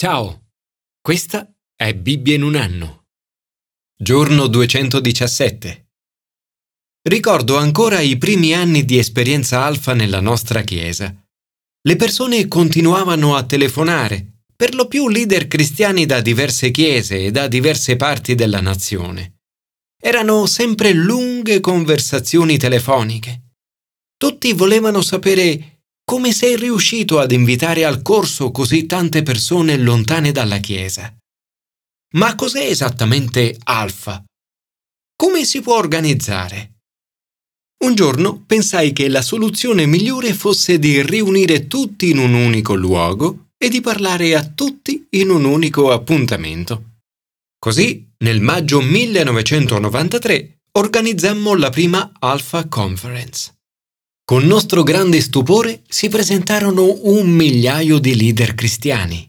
Ciao, questa è Bibbia in un anno. Giorno 217. Ricordo ancora i primi anni di esperienza alfa nella nostra chiesa. Le persone continuavano a telefonare, per lo più leader cristiani da diverse chiese e da diverse parti della nazione. Erano sempre lunghe conversazioni telefoniche. Tutti volevano sapere come sei riuscito ad invitare al corso così tante persone lontane dalla Chiesa? Ma cos'è esattamente Alfa? Come si può organizzare? Un giorno pensai che la soluzione migliore fosse di riunire tutti in un unico luogo e di parlare a tutti in un unico appuntamento. Così, nel maggio 1993, organizzammo la prima Alpha Conference. Con nostro grande stupore si presentarono un migliaio di leader cristiani.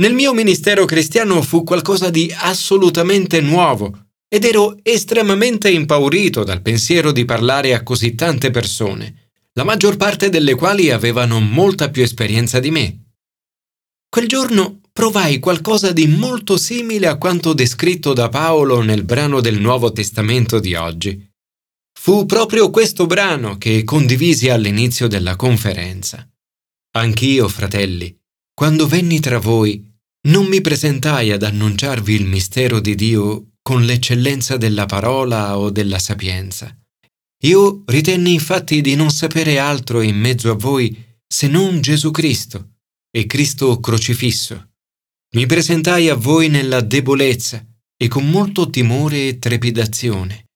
Nel mio ministero cristiano fu qualcosa di assolutamente nuovo ed ero estremamente impaurito dal pensiero di parlare a così tante persone, la maggior parte delle quali avevano molta più esperienza di me. Quel giorno provai qualcosa di molto simile a quanto descritto da Paolo nel brano del Nuovo Testamento di oggi. Fu proprio questo brano che condivisi all'inizio della conferenza. Anch'io, fratelli, quando venni tra voi, non mi presentai ad annunciarvi il mistero di Dio con l'eccellenza della parola o della sapienza. Io ritenni infatti di non sapere altro in mezzo a voi se non Gesù Cristo e Cristo crocifisso. Mi presentai a voi nella debolezza e con molto timore e trepidazione.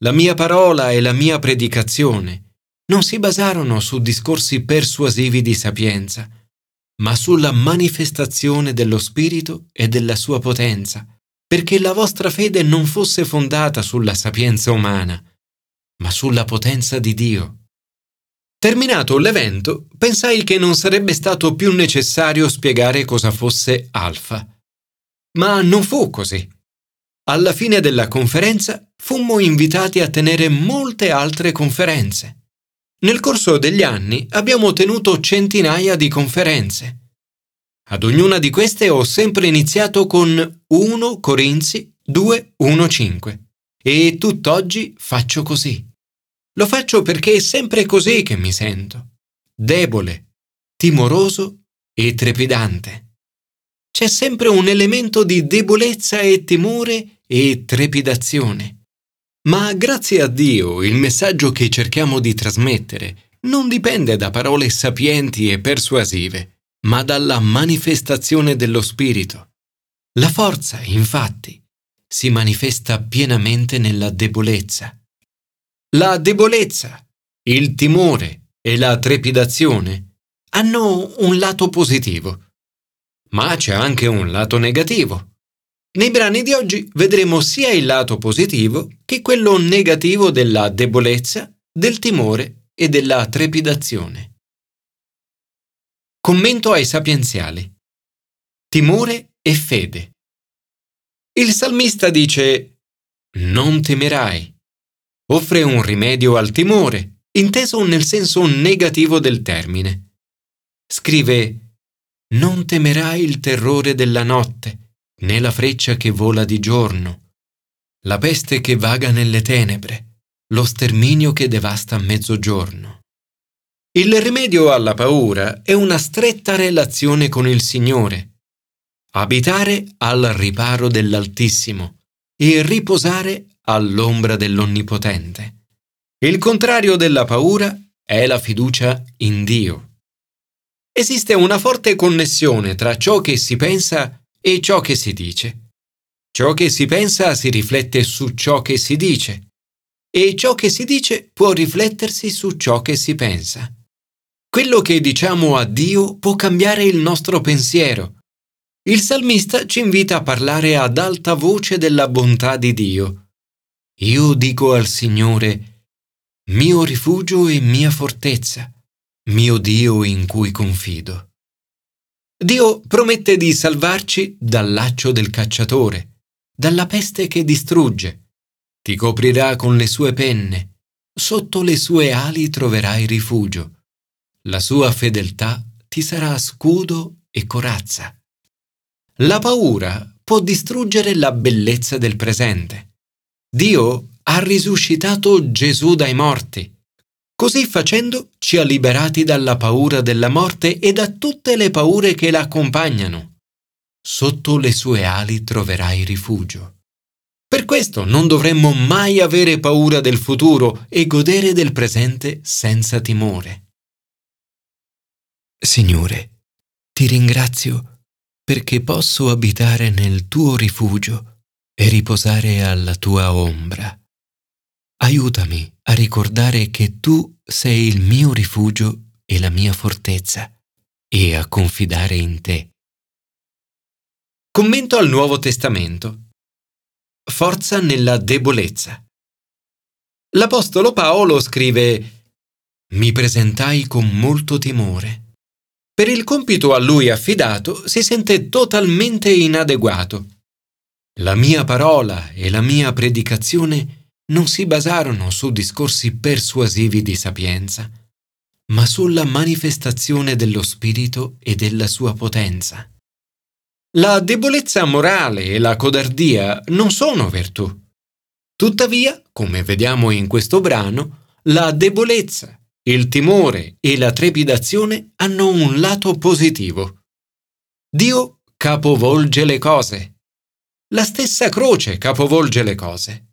La mia parola e la mia predicazione non si basarono su discorsi persuasivi di sapienza, ma sulla manifestazione dello Spirito e della sua potenza, perché la vostra fede non fosse fondata sulla sapienza umana, ma sulla potenza di Dio. Terminato l'evento, pensai che non sarebbe stato più necessario spiegare cosa fosse Alfa. Ma non fu così. Alla fine della conferenza fummo invitati a tenere molte altre conferenze. Nel corso degli anni abbiamo tenuto centinaia di conferenze. Ad ognuna di queste ho sempre iniziato con 1 Corinzi 2.1.5 e tutt'oggi faccio così. Lo faccio perché è sempre così che mi sento, debole, timoroso e trepidante. C'è sempre un elemento di debolezza e timore e trepidazione. Ma grazie a Dio il messaggio che cerchiamo di trasmettere non dipende da parole sapienti e persuasive, ma dalla manifestazione dello Spirito. La forza, infatti, si manifesta pienamente nella debolezza. La debolezza, il timore e la trepidazione hanno un lato positivo, ma c'è anche un lato negativo. Nei brani di oggi vedremo sia il lato positivo che quello negativo della debolezza, del timore e della trepidazione. Commento ai sapienziali. Timore e fede. Il salmista dice Non temerai. Offre un rimedio al timore, inteso nel senso negativo del termine. Scrive Non temerai il terrore della notte né la freccia che vola di giorno, la peste che vaga nelle tenebre, lo sterminio che devasta a mezzogiorno. Il rimedio alla paura è una stretta relazione con il Signore, abitare al riparo dell'Altissimo e riposare all'ombra dell'Onnipotente. Il contrario della paura è la fiducia in Dio. Esiste una forte connessione tra ciò che si pensa e ciò che si dice. Ciò che si pensa si riflette su ciò che si dice e ciò che si dice può riflettersi su ciò che si pensa. Quello che diciamo a Dio può cambiare il nostro pensiero. Il salmista ci invita a parlare ad alta voce della bontà di Dio. Io dico al Signore, mio rifugio e mia fortezza, mio Dio in cui confido. Dio promette di salvarci dal laccio del cacciatore, dalla peste che distrugge. Ti coprirà con le sue penne, sotto le sue ali troverai rifugio. La sua fedeltà ti sarà scudo e corazza. la paura può distruggere la bellezza del presente. Dio ha risuscitato Gesù dai morti. Così facendo ci ha liberati dalla paura della morte e da tutte le paure che la accompagnano. Sotto le sue ali troverai rifugio. Per questo non dovremmo mai avere paura del futuro e godere del presente senza timore. Signore, ti ringrazio perché posso abitare nel tuo rifugio e riposare alla tua ombra. Aiutami a ricordare che tu sei il mio rifugio e la mia fortezza e a confidare in te. Commento al Nuovo Testamento forza nella debolezza. L'Apostolo Paolo scrive Mi presentai con molto timore. Per il compito a lui affidato si sente totalmente inadeguato. La mia parola e la mia predicazione non si basarono su discorsi persuasivi di sapienza, ma sulla manifestazione dello Spirito e della sua potenza. La debolezza morale e la codardia non sono virtù. Tuttavia, come vediamo in questo brano, la debolezza, il timore e la trepidazione hanno un lato positivo. Dio capovolge le cose. La stessa croce capovolge le cose.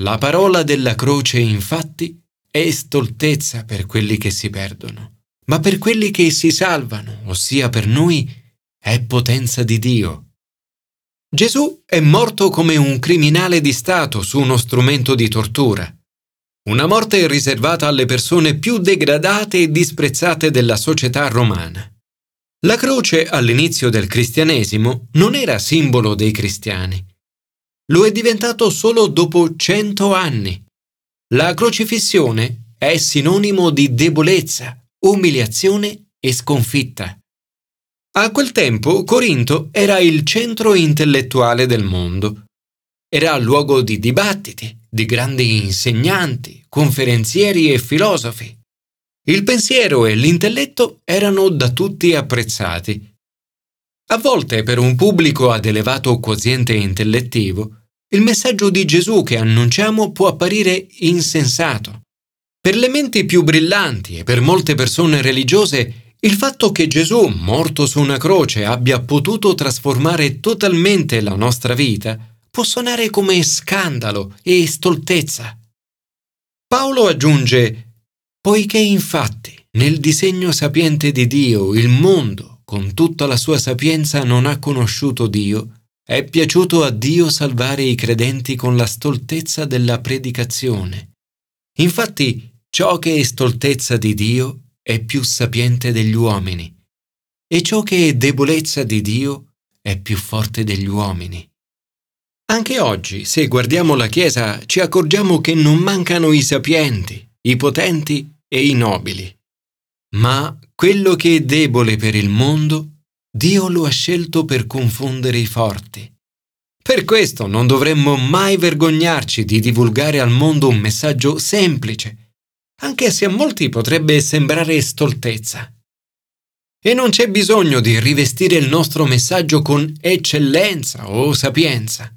La parola della croce, infatti, è stoltezza per quelli che si perdono, ma per quelli che si salvano, ossia per noi, è potenza di Dio. Gesù è morto come un criminale di Stato su uno strumento di tortura. Una morte riservata alle persone più degradate e disprezzate della società romana. La croce all'inizio del cristianesimo non era simbolo dei cristiani. Lo è diventato solo dopo cento anni. La crocifissione è sinonimo di debolezza, umiliazione e sconfitta. A quel tempo Corinto era il centro intellettuale del mondo. Era luogo di dibattiti, di grandi insegnanti, conferenzieri e filosofi. Il pensiero e l'intelletto erano da tutti apprezzati. A volte per un pubblico ad elevato quoziente intellettivo, il messaggio di Gesù che annunciamo può apparire insensato. Per le menti più brillanti e per molte persone religiose il fatto che Gesù, morto su una croce, abbia potuto trasformare totalmente la nostra vita può suonare come scandalo e stoltezza. Paolo aggiunge, poiché infatti nel disegno sapiente di Dio il mondo, con tutta la sua sapienza, non ha conosciuto Dio, è piaciuto a Dio salvare i credenti con la stoltezza della predicazione. Infatti, ciò che è stoltezza di Dio è più sapiente degli uomini e ciò che è debolezza di Dio è più forte degli uomini. Anche oggi, se guardiamo la Chiesa, ci accorgiamo che non mancano i sapienti, i potenti e i nobili. Ma quello che è debole per il mondo, Dio lo ha scelto per confondere i forti. Per questo non dovremmo mai vergognarci di divulgare al mondo un messaggio semplice, anche se a molti potrebbe sembrare stoltezza. E non c'è bisogno di rivestire il nostro messaggio con eccellenza o sapienza.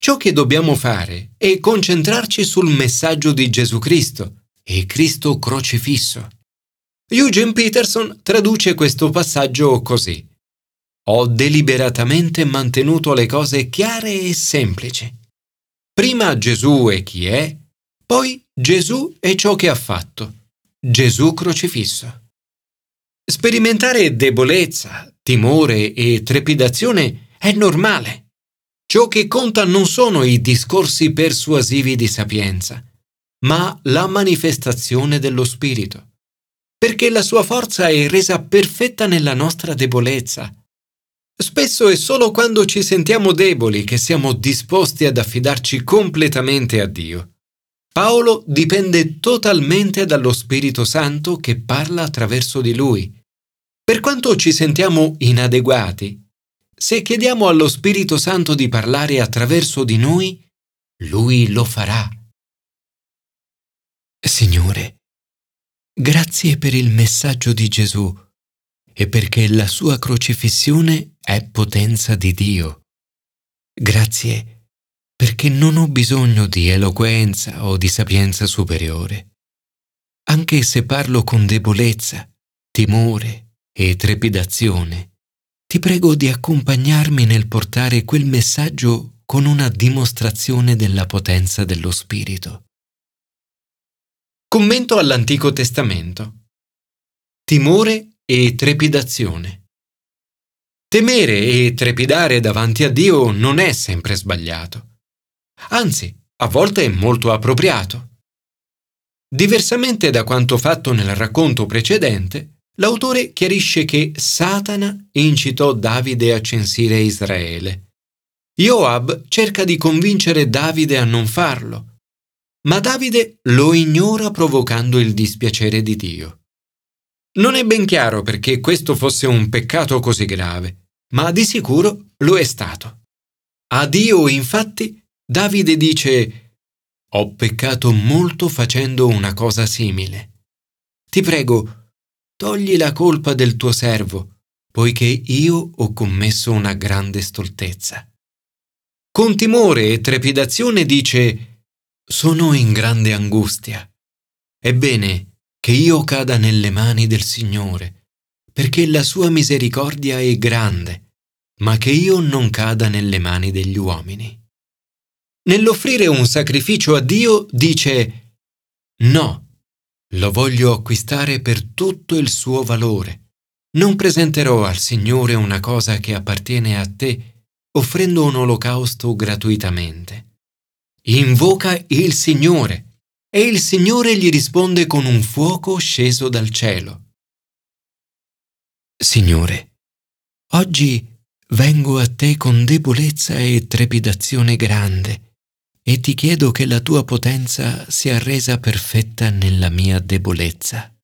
Ciò che dobbiamo fare è concentrarci sul messaggio di Gesù Cristo e Cristo crocifisso. Eugene Peterson traduce questo passaggio così. Ho deliberatamente mantenuto le cose chiare e semplici. Prima Gesù è chi è, poi Gesù è ciò che ha fatto. Gesù crocifisso. Sperimentare debolezza, timore e trepidazione è normale. Ciò che conta non sono i discorsi persuasivi di sapienza, ma la manifestazione dello Spirito, perché la sua forza è resa perfetta nella nostra debolezza. Spesso è solo quando ci sentiamo deboli che siamo disposti ad affidarci completamente a Dio. Paolo dipende totalmente dallo Spirito Santo che parla attraverso di lui. Per quanto ci sentiamo inadeguati, se chiediamo allo Spirito Santo di parlare attraverso di noi, lui lo farà. Signore, grazie per il messaggio di Gesù e perché la sua crocifissione è potenza di Dio. Grazie perché non ho bisogno di eloquenza o di sapienza superiore. Anche se parlo con debolezza, timore e trepidazione, ti prego di accompagnarmi nel portare quel messaggio con una dimostrazione della potenza dello Spirito. Commento all'Antico Testamento. Timore e trepidazione. Temere e trepidare davanti a Dio non è sempre sbagliato. Anzi, a volte è molto appropriato. Diversamente da quanto fatto nel racconto precedente, l'autore chiarisce che Satana incitò Davide a censire Israele. Joab cerca di convincere Davide a non farlo, ma Davide lo ignora provocando il dispiacere di Dio. Non è ben chiaro perché questo fosse un peccato così grave, ma di sicuro lo è stato. A Dio, infatti, Davide dice Ho peccato molto facendo una cosa simile. Ti prego, togli la colpa del tuo servo, poiché io ho commesso una grande stoltezza. Con timore e trepidazione dice sono in grande angustia. Ebbene, che io cada nelle mani del Signore, perché la sua misericordia è grande, ma che io non cada nelle mani degli uomini. Nell'offrire un sacrificio a Dio dice No, lo voglio acquistare per tutto il suo valore. Non presenterò al Signore una cosa che appartiene a te, offrendo un olocausto gratuitamente invoca il Signore e il Signore gli risponde con un fuoco sceso dal cielo. Signore, oggi vengo a te con debolezza e trepidazione grande e ti chiedo che la tua potenza sia resa perfetta nella mia debolezza.